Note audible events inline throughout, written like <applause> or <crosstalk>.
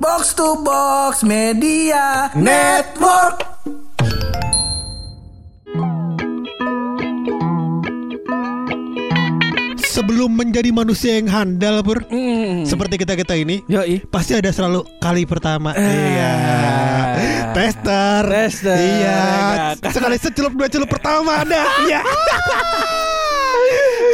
Box to Box Media Network. Sebelum menjadi manusia yang handal pur Seperti kita-kita ini Yoi. Pasti ada selalu kali pertama Eh. Iya Tester Tester. Iya Sekali secelup dua celup pertama ada Iya <laughs>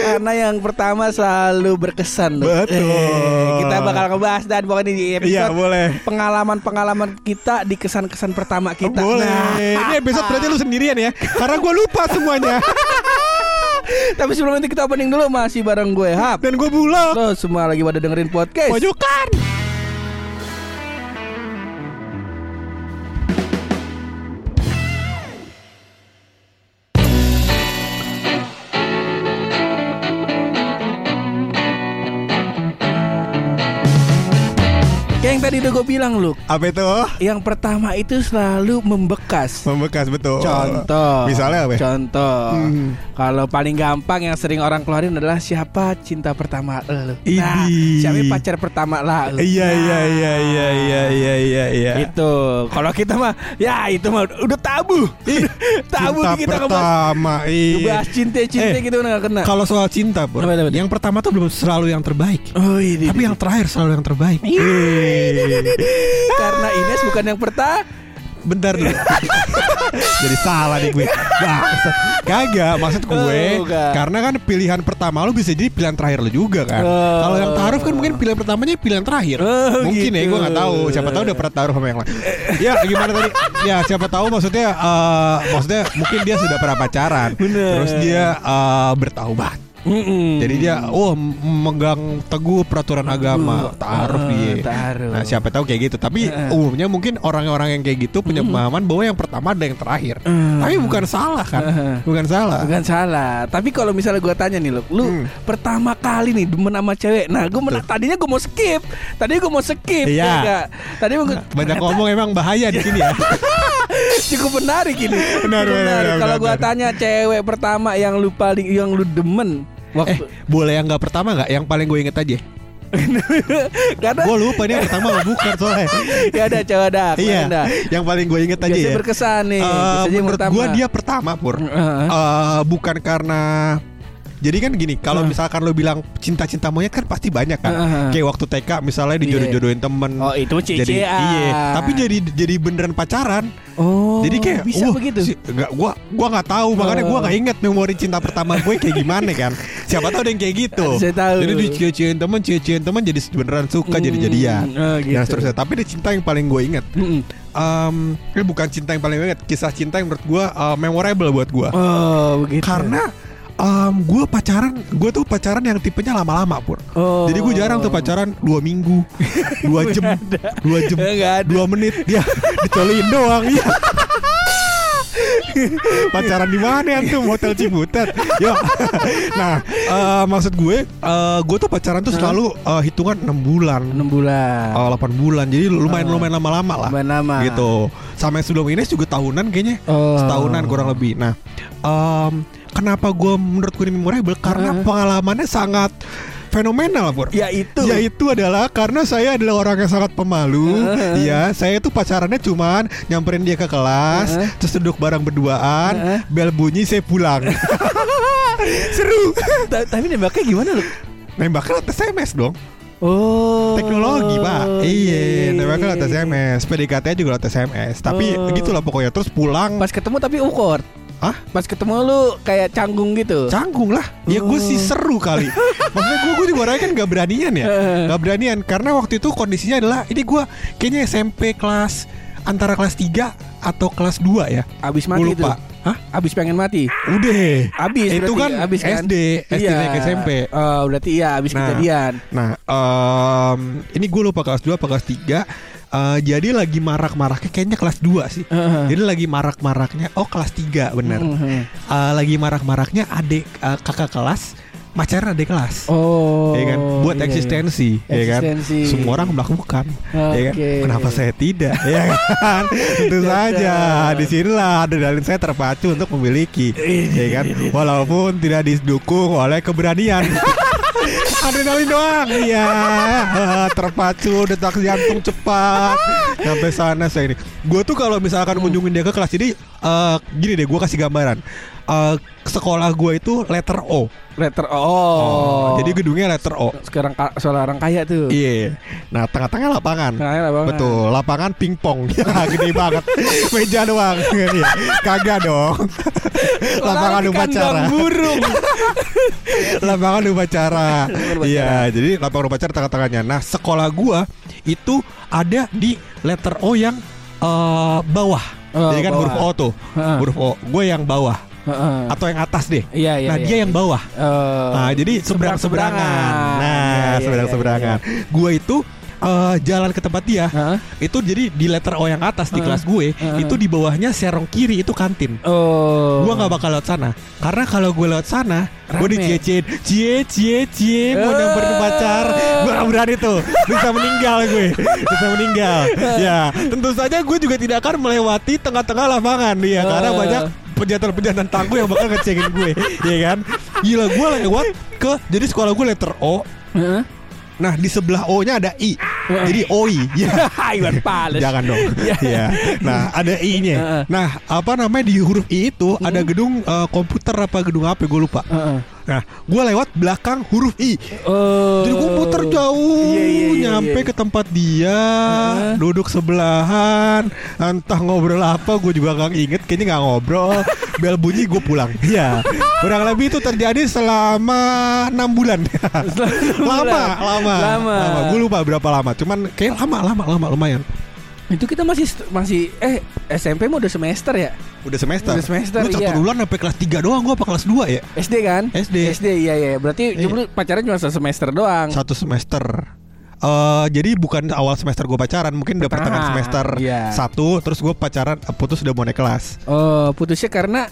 Karena yang pertama selalu berkesan loh. Betul. Eh, <laughs> kita bakal ngebahas dan pokoknya di episode Iya boleh pengalaman-pengalaman kita di kesan-kesan pertama kita. Boleh Nah, Ini episode berarti lu sendirian ya Karena gue lupa semuanya <laughs> tapi sebelum itu kita opening dulu masih bareng gue Hap. Dan gue bulog Lo semua lagi pada dengerin podcast. Pojokan tadi udah gue bilang lu, Apa itu? yang pertama itu selalu membekas. Membekas betul Contoh. Misalnya apa? Contoh. Hmm. Kalau paling gampang yang sering orang keluarin adalah siapa cinta pertama lu. Nah, Idih. siapa pacar pertama lah lu. Iya iya Nah, iya iya iya iya iya iya Itu. Kalau kita mah ya itu mah udah tabu. <laughs> tabu Cinta kita pertama iya. ngebahas cinta-cinta Eh, gitu nggak kena. Kalau soal cinta, apa? yang pertama tuh belum selalu yang terbaik. Oh iya. Tapi yang terakhir selalu yang terbaik. <laughs> karena Ines bukan yang pertama. Bentar dulu. <laughs> Jadi salah nih gue. Kagak, maksud gue Oh, bukan. karena kan pilihan pertama lu bisa jadi pilihan terakhir lu juga kan. Oh. Kalau yang taruh kan mungkin pilihan pertamanya pilihan terakhir. Oh, mungkin ya gitu. gue nggak tahu. Siapa tahu udah pernah taruh sama yang lain. ya gimana tadi? Ya siapa tahu maksudnya eh, maksudnya mungkin dia sudah pernah pacaran. Bener. Terus dia eh, bertaubat. Mm-mm. Jadi dia oh m- memegang teguh peraturan agama, taruh Ah, dia. taruh. Nah, siapa tahu kayak gitu. Tapi umumnya mungkin orang-orang yang kayak gitu punya pemahaman bahwa yang pertama ada yang terakhir. Hmm. Tapi bukan salah kan? Bukan salah. Bukan salah. Tapi kalau misalnya gue tanya nih lu, lu Hmm. pertama kali nih demen sama cewek. Nah, gue mena- tadinya gue mau skip. Tadinya gue mau skip. Iya. ya? Tadi mau Banyak ngomong emang bahaya di sini ya. <laughs> cukup menarik ini. Benar, benar, Kalau gue benar. tanya cewek pertama yang lu paling yang lu demen eh, waktu boleh yang nggak pertama nggak? Yang paling gue inget aja. <laughs> karena Gue lupa nih yang pertama bukan soalnya. ya ada cewek ada. iya. Ada. Yang paling gue inget aja Biasanya ya. berkesan nih. Eh, yang menurut gue dia pertama pur. Heeh. Eh, bukan karena jadi kan gini, kalau Heeh. misalkan lo bilang cinta-cinta monyet kan pasti banyak kan. Heeh. Kayak waktu TK misalnya dijodoh-jodohin temen. Oh, itu jadi CCA. iya, tapi jadi jadi beneran pacaran. Oh, jadi kayak bisa wah, begitu. si- nggak, gua gua nggak tahu makanya gua nggak inget memori cinta pertama gue kayak gimana kan. Siapa tahu ada yang kayak gitu. Saya tahu. Jadi dicie-ciein temen, cie-ciein temen jadi beneran suka jadi Hmm, jadian. oh, gitu. Dan seterusnya. Tapi ada cinta yang paling gue inget. Mm-mm. Em, ini bukan cinta yang paling gue inget, kisah cinta yang menurut gue uh, memorable buat gue. Oh, begitu. Karena em, gue pacaran, gue tuh pacaran yang tipenya lama-lama pur. Oh. Jadi gue jarang tuh pacaran dua minggu, <laughs> dua jam, dua jam, dua menit. Ya dicolin doang. Iya. pacaran di mana tuh hotel Cibutet? Yo. <laughs> nah, eh, maksud gue, eh, gue tuh pacaran tuh selalu eh, hitungan 6 bulan, 6 bulan. eh, 8 bulan. Jadi lumayan lumayan lama-lama lah. Lumayan lama. Gitu. Sama yang sebelum ini juga tahunan kayaknya. Oh. Setahunan kurang lebih. Nah, em, kenapa gue menurut gue ini memorable? Karena Heeh. pengalamannya sangat fenomenal, Pur. Ya itu. Yaitu adalah karena saya adalah orang yang sangat pemalu. Heeh. Ya, saya tuh pacarannya cuman nyamperin dia ke kelas, Heeh. terus duduk bareng berduaan, Heeh. bel bunyi saya pulang. <laughs> Seru. Ta- Tapi nembaknya gimana lu? Nembaknya lewat SMS dong. Oh. Teknologi, Pak. Iya, nembaknya lewat. SMS. PDKT juga lewat SMS. Tapi Oh. gitulah pokoknya. Terus pulang. Pas ketemu tapi awkward. Hah? Pas ketemu lu kayak canggung gitu. Canggung lah Ya gue sih Oh. seru kali <laughs> Maksudnya gue, gue juga orangnya kan gak beranian ya Heeh. Gak beranian Karena waktu itu kondisinya adalah Ini gue kayaknya SMP kelas Antara kelas 3 atau kelas 2 ya Abis mati lupa itu. Hah? Abis pengen mati. Udah Abis Itu berarti, kan abis kan? SD SD naik ke SMP Oh, berarti iya abis Nah. kejadian. Nah em, Ini gue lupa kelas 2 apa kelas 3 Eh, Jadi lagi marak-maraknya Kayaknya kelas 2 sih. Heeh. Jadi lagi marak-maraknya Oh kelas 3 bener. Mhm. Eh, Lagi marak-maraknya adik eh, kakak kelas Pacaran adik kelas. Oh. ya kan? Buat iya, iya. eksistensi, ya kan? Eksistensi. semua orang melakukan ya kan? Kenapa saya tidak? Ya kan? <laughs> Tentu saja. Di sinilah adrenalin saya terpacu untuk memiliki ya kan? walaupun tidak didukung oleh keberanian <laughs> Adrenalin doang. Iya. <laughs> Terpacu, detak jantung cepat. Sampai sana saya ini. Gue tuh kalau misalkan kunjungin dia ke kelas jadi eh, gini deh, gue kasih gambaran. Eh, sekolah gue itu letter O. Letter oh. Jadi gedungnya letter O. sekarang ka- soal orang kaya tuh. Iya. Nah, tengah-tengah lapangan. Tengahnya lapangan. Betul, lapangan pingpong. <laughs> Ya, gede banget. Meja doang. <laughs> Iya. Kagak dong. <laughs> lapangan upacara. burung. lapangan upacara. Iya, jadi lapangan upacara tengah-tengahnya. Nah, sekolah gua itu ada di letter O yang eh, bawah. Oh, jadi kan bawah. huruf O tuh. Huruf O. Gue yang bawah Heeh. atau yang atas deh. Iya, iya. nah, iya. dia yang bawah. Eh, Nah, jadi seberang-seberangan. seberang-seberangan. Nah, Iya, iya, seberang-seberangan. iya, Gua itu eh, jalan ke tempat dia. Heeh. Itu jadi di letter O yang atas di Heeh. kelas gue, Heeh. itu di bawahnya serong kiri itu kantin. Oh. Gua nggak bakal lewat sana karena kalau gue lewat sana gue diciecin cie cie cie mau Eh. nyamperin pacar gue gak berani tuh bisa meninggal gue bisa meninggal ya tentu saja gue juga tidak akan melewati tengah-tengah lapangan ya karena Eh. banyak pejantan-pejantan tangguh yang bakal ngecekin gue ya kan gila gue lewat ke jadi sekolah gue letter O nah di sebelah O nya ada I jadi OI ya <laughs> Iwan Pales. Jangan dong. Iya. Iya. Nah, ada I-nya. Heeh. Nah, apa namanya di huruf I itu ada gedung eh, komputer apa gedung apa gue lupa. Nah, gue lewat belakang huruf I. Oh. Jadi gue muter jauh, Iya, iya, iya, nyampe ke tempat dia, Heeh. duduk sebelahan, entah ngobrol apa, gue juga gak inget, kayaknya gak ngobrol. <laughs> Bel bunyi gue pulang. Iya, kurang lebih itu terjadi selama enam bulan. <laughs> lama, lama, Lama. Gue lupa berapa lama, cuman kayak lama, lama, lama, lumayan. Itu kita masih masih eh SMP mau udah semester ya? Udah semester. Udah semester, Lu satu iya. bulan sampai kelas 3 doang, gue apa kelas 2 ya? SD kan? SD. SD iya iya. Berarti Iya. dulu pacaran cuma satu semester doang. Satu semester. Eh jadi bukan awal semester gue pacaran, mungkin udah pertengahan semester iya. satu, terus gue pacaran eh, putus udah mau naik kelas. Oh, putusnya karena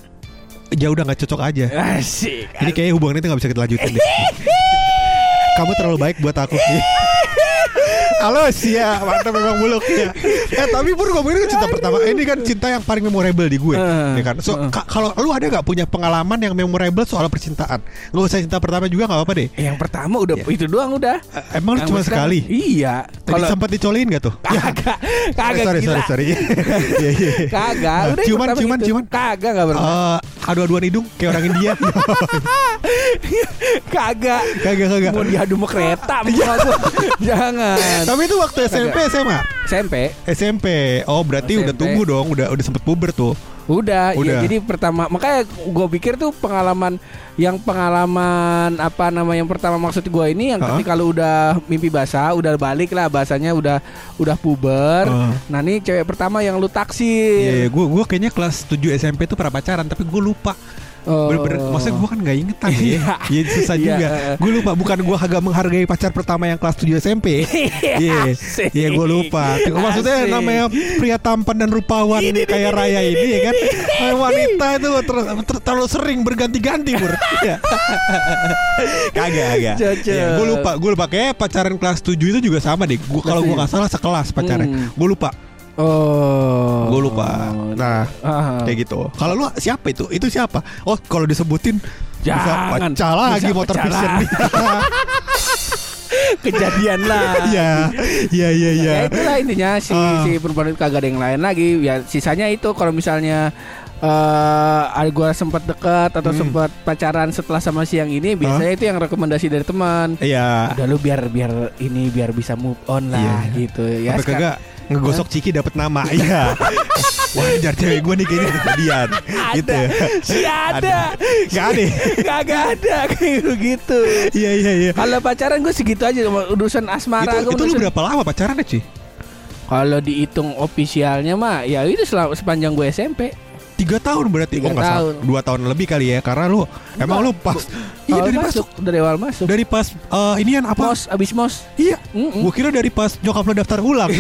Ya udah nggak cocok aja. asik. Ini kayaknya hubungan itu nggak bisa kita lanjutin deh. <laughs> Kamu terlalu baik buat aku. Halo Sia, mantap memang buluk ya. Eh tapi pun ngomongin kan cinta pertama. Ini kan cinta yang paling memorable di gue, Eh, ya kan. So eh. ka- kalau lu ada nggak punya pengalaman yang memorable soal percintaan? Gak usah cinta pertama juga nggak apa-apa deh. Yang pertama udah Iya. itu doang udah. Eh, Emang lu Yang cuma sekali? Iya. Tadi sempat dicolin gak tuh? kagak <laughs> kagak sorry, sorry, sorry. <laughs> Iya, iya. Kagak, udah yang ciuman, pertama ciuman, gitu. ciuman. Kagak enggak pernah. Eh, adu-aduan hidung kayak orang India. <laughs> kagak. kagak, kagak. Mau diadu sama kereta. <laughs> Jangan. Tapi itu waktu SMP SMA. SMP SMP. Oh, berarti udah SMP. tumbuh dong, udah udah sempet puber tuh. Udah, Udah. iya jadi pertama makanya gue pikir tuh pengalaman yang pengalaman apa nama yang pertama maksud gue ini yang ketika lu udah mimpi basah, udah balik lah bahasanya udah udah puber. Heeh. Nah, ini cewek pertama yang lu Iya, taksir. iya, gue gue kayaknya kelas 7 SMP tuh pernah pacaran, tapi gue lupa. Oh. Bener-bener, maksudnya gue kan gak ingetan ya. Iya. Iya susah Iya, juga. Gue lupa, bukan gue agak menghargai pacar pertama yang kelas 7 SMP. Iya, Asik. iya gue lupa. Maksudnya Asik. namanya pria tampan dan rupawan kayak Raya ini ya kan. Wanita itu ter- ter- terlalu sering berganti-ganti bur. Iya. kagak, kagak. Cocok. Iya, gue lupa, gue lupa. Kayak pacaran kelas 7 itu juga sama deh. Gua kalau gue nggak salah sekelas pacarnya. Hmm. Gue lupa, Oh. gue lupa. Nah, Ah. kayak gitu. Kalau lu siapa itu? Itu siapa? Oh, kalau disebutin bisa Jangan. pecah lagi Bisa motor vision. <laughs> kejadian lah. Iya, iya, iya, iya. Ya itulah intinya si Ah. si perempuan itu kagak ada yang lain lagi. Ya sisanya itu kalau misalnya eh ada gua sempat dekat atau Hmm. sempat pacaran setelah sama si yang ini biasanya itu yang rekomendasi dari teman. Iya. Udah lu biar biar ini biar bisa move on lah Iya. gitu ya. Sekarang- kagak ngegosok Ciki dapat nama. <laughs> Iya. Wajar cewek gue nih kayaknya kejadian. gitu. Si ada. Gak ada. Kagak ada kayak begitu. Iya, iya, iya. Kalau pacaran gue segitu aja sama urusan asmara Itu, gua itu lu berapa lama pacarannya sih? Kalau dihitung ofisialnya mah ya itu selama sepanjang gue SMP. Tiga tahun berarti Tiga Oh nggak salah tahun. Dua tahun lebih kali ya Karena lu Emang lu pas Iya Awal dari masuk dari awal masuk. Dari pas eh, Inian apa mos abis mos. Iya Mm-mm. Gue kira dari pas nyokap lo daftar ulang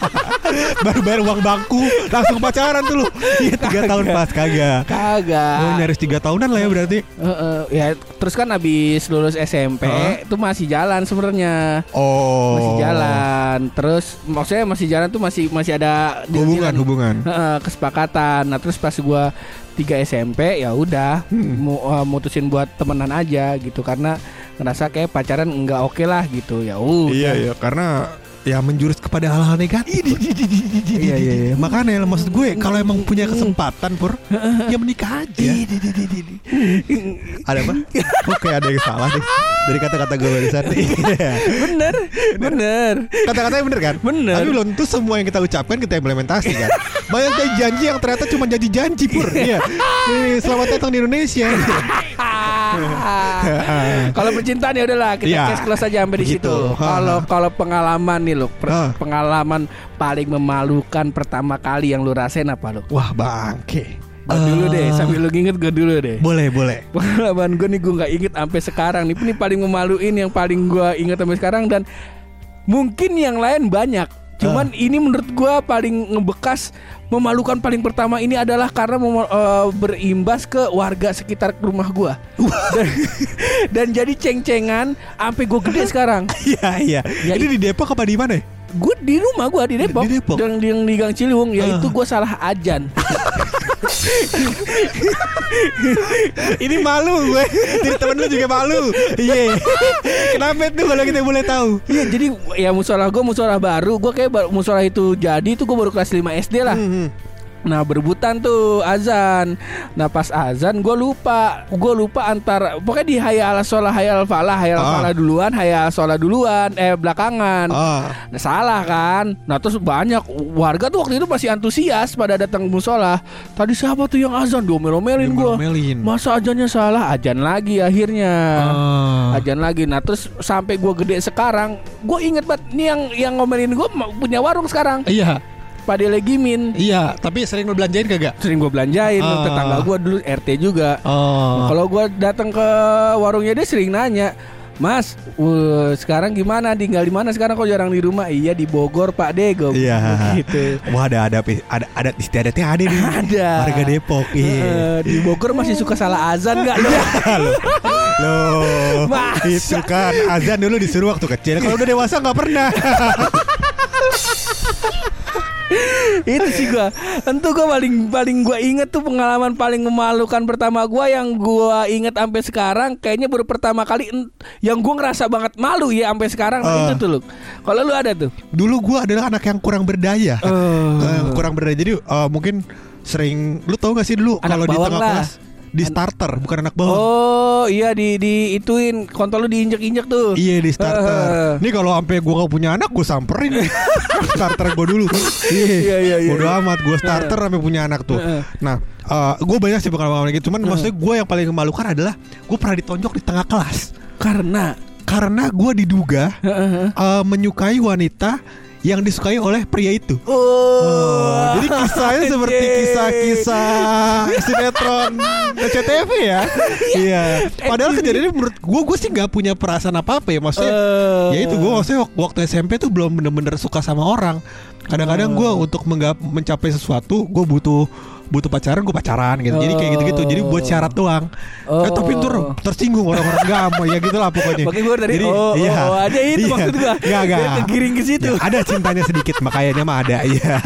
<laughs> <laughs> Baru bayar uang bangku Langsung pacaran tuh lu. Iya tiga tahun pas kagak. Kagak. Oh nyaris tiga tahunan lah ya berarti. Heeh, ya terus kan abis lulus SMP itu masih jalan sebenarnya. Oh. Masih jalan. Terus maksudnya masih jalan tuh masih masih ada Hubungan hubungan. Heeh, kesepakatan. Nah, terus pas gua 3 SMP ya udah Hmm. mu- eh, mutusin buat temenan aja gitu. Karena ngerasa kayak pacaran nggak oke lah gitu. Ya uh Iya iya. Karena ya menjurus kepada hal-hal negatif. Iya, iya, iya. Makanya maksud gue kalau emang punya kesempatan pur ya menikah aja. ada apa? Kok kayak ada yang salah nih dari kata-kata gue barusan. Iya. bener bener Kata-katanya bener kan? Bener. Tapi belum tentu semua yang kita ucapkan kita implementasi kan. Banyak janji yang ternyata cuma janji-janji pur. Iya. Selamat datang di Indonesia. <laughs> kalau percintaan ya udahlah kita Iya. case close aja sampai di situ. Kalau kalau pengalaman nih lo, per- pengalaman paling memalukan pertama kali yang lu rasain apa lo? Wah bangke. Gue dulu deh, Eh, sambil lu nginget gue dulu deh. Boleh boleh. <laughs> Pengalaman gue nih gue nggak inget sampai sekarang nih. Ini paling memaluin yang paling gue inget sampai sekarang dan mungkin yang lain banyak. Cuman ini menurut gue paling ngebekas memalukan paling pertama ini adalah karena eh, berimbas ke warga sekitar rumah gue dan, dan jadi ceng-cengan sampai gue gede sekarang. <laughs> Iya iya. Ya, Ini di Depok apa di mana? ya? Gue di rumah gue di Depok, Di Depok? dan di, di Gang Ciliwung yaitu Ah. gue salah ajan. <laughs> Ini malu gue. Jadi temen lu juga malu. Iya. Kenapa tuh kalau kita boleh tahu? Iya jadi ya musola gue musola baru Gue kayak musola itu jadi tuh gue baru kelas 5 SD lah Hmm, Nah berebutan tuh azan Nah pas azan gue lupa Gue lupa antara Pokoknya di hayal sholah hayal falah Hayal Ah. falah duluan Hayal sholah duluan Eh belakangan Ah. Nah, salah kan Nah terus banyak warga tuh waktu itu masih antusias Pada datang musola Tadi siapa tuh yang azan Diomel-omelin gue Diomelin. Masa ajannya salah Ajan lagi akhirnya Ah. ajan lagi. Nah terus sampai gue gede sekarang, gue inget banget nih yang yang ngomelin gue punya warung sekarang. Iya. Pade Legimin Iya, tapi sering lu belanjain kagak? sering gue belanjain Ah. tetangga gue dulu RT juga. Oh. Kalau gue datang ke warungnya dia sering nanya. Mas, uh, sekarang gimana? Tinggal di mana sekarang? Kok jarang di rumah? Iya di Bogor, Pak De. Gue Iya. gitu. Wah ada ada ada ada istiadatnya ada nih. Ada. Warga Depok. Iya. Eh, di Bogor masih suka salah azan nggak lo? Loh, loh, Masa? itu kan azan dulu disuruh waktu kecil. Kalau udah dewasa nggak pernah. <laughs> itu sih gua tentu gua paling paling gua inget tuh pengalaman paling memalukan pertama gua yang gua inget sampai sekarang kayaknya baru pertama kali yang gua ngerasa banget malu ya sampai sekarang nah, Ah. itu tuh lu kalau lu ada tuh Dulu gua adalah anak yang kurang berdaya. Oh. Eh, kurang berdaya. Jadi eh, mungkin sering lu tau gak sih dulu kalau di tengah lah. kelas di starter bukan anak bawang. oh iya di di ituin kontol lu diinjek injek tuh Iya di Eh. starter. Ini kalau sampai gua gak punya anak gue samperin <laughs> starter gue dulu. Iya, iya, iya. Bodo amat gue starter sampai punya anak tuh. Nah, gue banyak sih pengalaman gitu. Cuman maksudnya gue yang paling memalukan adalah gue pernah ditonjok di tengah kelas karena karena gue diduga eh, menyukai wanita yang disukai oleh pria itu. oh, Oh, jadi kisahnya <laughs> seperti kisah-kisah <laughs> sinetron SCTV ya. Iya. Padahal kejadiannya menurut gue gue sih nggak punya perasaan apa apa ya maksudnya. Eh. Ya itu gue maksudnya wak- waktu SMP tuh belum bener-bener suka sama orang. Kadang-kadang gue untuk menggap- mencapai sesuatu gue butuh butuh pacaran gue pacaran gitu. Jadi kayak gitu-gitu. Jadi buat syarat doang. Oh. Eh tapi ntar tersinggung orang-orang gak mau ya gitulah pokoknya. Makanya gue dari Jadi, oh, iya. oh, aja itu Iya. maksud gue Nggak, nggak. Tergiring ke situ Ya, ada cintanya sedikit makanya mah ada <laughs> iya.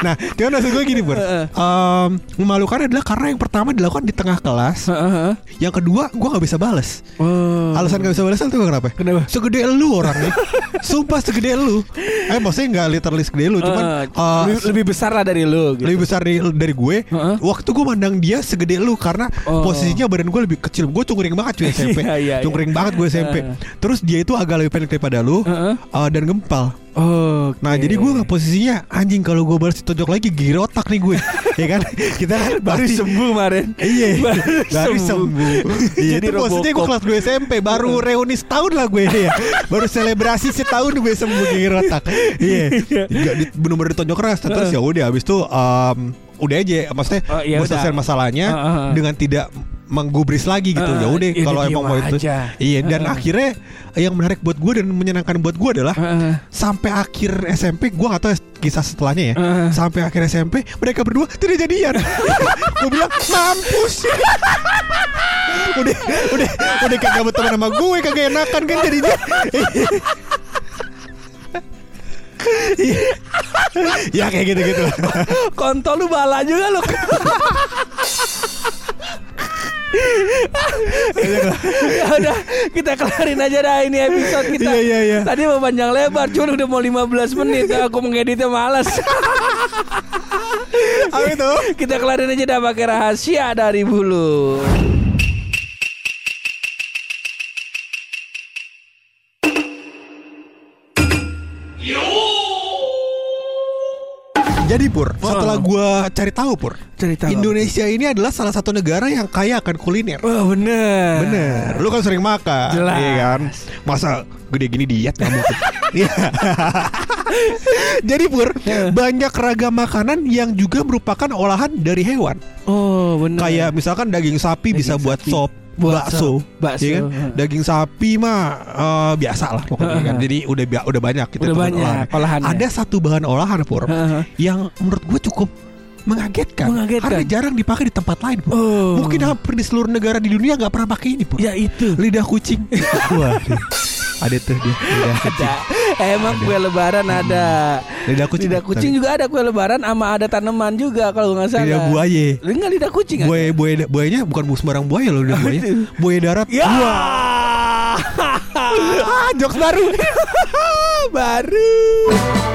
Nah, cuman maksud gue gini Bur Em, Memalukan adalah karena yang pertama dilakukan di tengah kelas Heeh. Yang kedua gue gak bisa bales Oh. Alasan gak bisa bales itu kenapa? Kenapa? Segede lu orangnya Sumpah segede lu Eh maksudnya gak literally segede lu Cuman Eh, eh, lebih, lebih besar lah dari lu gitu. lebih besar dari, dari gue Heeh. Waktu gue mandang dia segede lu Karena Oh. posisinya badan gue lebih kecil Gue cungkring banget cuy <laughs> SMP Iya, iya, iya. Cungkring banget gue SMP Heeh. Terus dia itu agak lebih pendek daripada lu Heeh. eh, Dan gempal Oh, Nah jadi gue nggak posisinya anjing kalau gue balas ditonjok lagi gigi otak nih gue, <laughs> ya kan? Kita kan baru pasti- sembuh kemarin. Iya, Baru baru sembuh. Iya Jadi itu posisinya gue kelas 2 SMP, baru reuni setahun lah gue ya, baru selebrasi setahun gue sembuh gigi otak. Iya, <laughs> di- bener-bener ditonjok keras. Terus ya udah, habis itu em, udah aja, maksudnya Oh, iya udah. selesai masalahnya Ah, ah, ah. dengan tidak menggubris lagi gitu. Ah, ya udah, ya kalau emang mau itu, iya. Dan ah. akhirnya yang menarik buat gue dan menyenangkan buat gue adalah Heeh. sampai akhir SMP gue gak tahu kisah setelahnya ya Heeh. sampai akhir SMP mereka berdua tidak jadian <laughs> gue bilang mampus <laughs> udah udah udah kagak berteman sama gue kagak enakan kan jadinya Iya. <laughs> ya kayak gitu gitu Kontol lu bala juga lu. ya udah kita kelarin aja dah ini episode kita. Iya, iya, iya. Tadi mau panjang lebar, cuma udah mau 15 menit. Aku mengeditnya malas. Apa itu? kita kelarin aja dah pakai rahasia dari bulu. Pur, setelah gua cari tahu Pur, Cari tahu. Indonesia ini adalah salah satu negara yang kaya akan kuliner. Oh bener. Bener, lu kan sering makan, Jelas. iya kan? Masa gede gini diet nggak mungkin. <laughs> Iya. <laughs> Jadi Pur, Ya. banyak ragam makanan yang juga merupakan olahan dari hewan. Oh bener. Kayak misalkan daging sapi bisa buat sapi. sop, bakso, bakso. iya kan? Daging sapi mah eh, biasa lah pokoknya kan. Jadi udah udah banyak kita Udah temuin banyak olahannya. Ada satu bahan olahan Pur yang menurut gue cukup mengagetkan, Mengagetkan. karena jarang dipakai di tempat lain Pur. Oh. Mungkin hampir di seluruh negara di dunia nggak pernah pakai ini Pur. Ya itu. Lidah kucing. <laughs> Wah, ada tuh dia lidah kucing. Ada. Emang kue lebaran ada. Lidah kucing. Lidah kucing juga ada kue lebaran sama ada tanaman juga kalau nggak salah. Lidah buaya. Enggak lidah kucing ada? Buaya buaya buayanya bukan bu- sembarang buaya loh lidah buaya. Buaya darat. Ya. <laughs> ah, jokes baru. <laughs> Baru.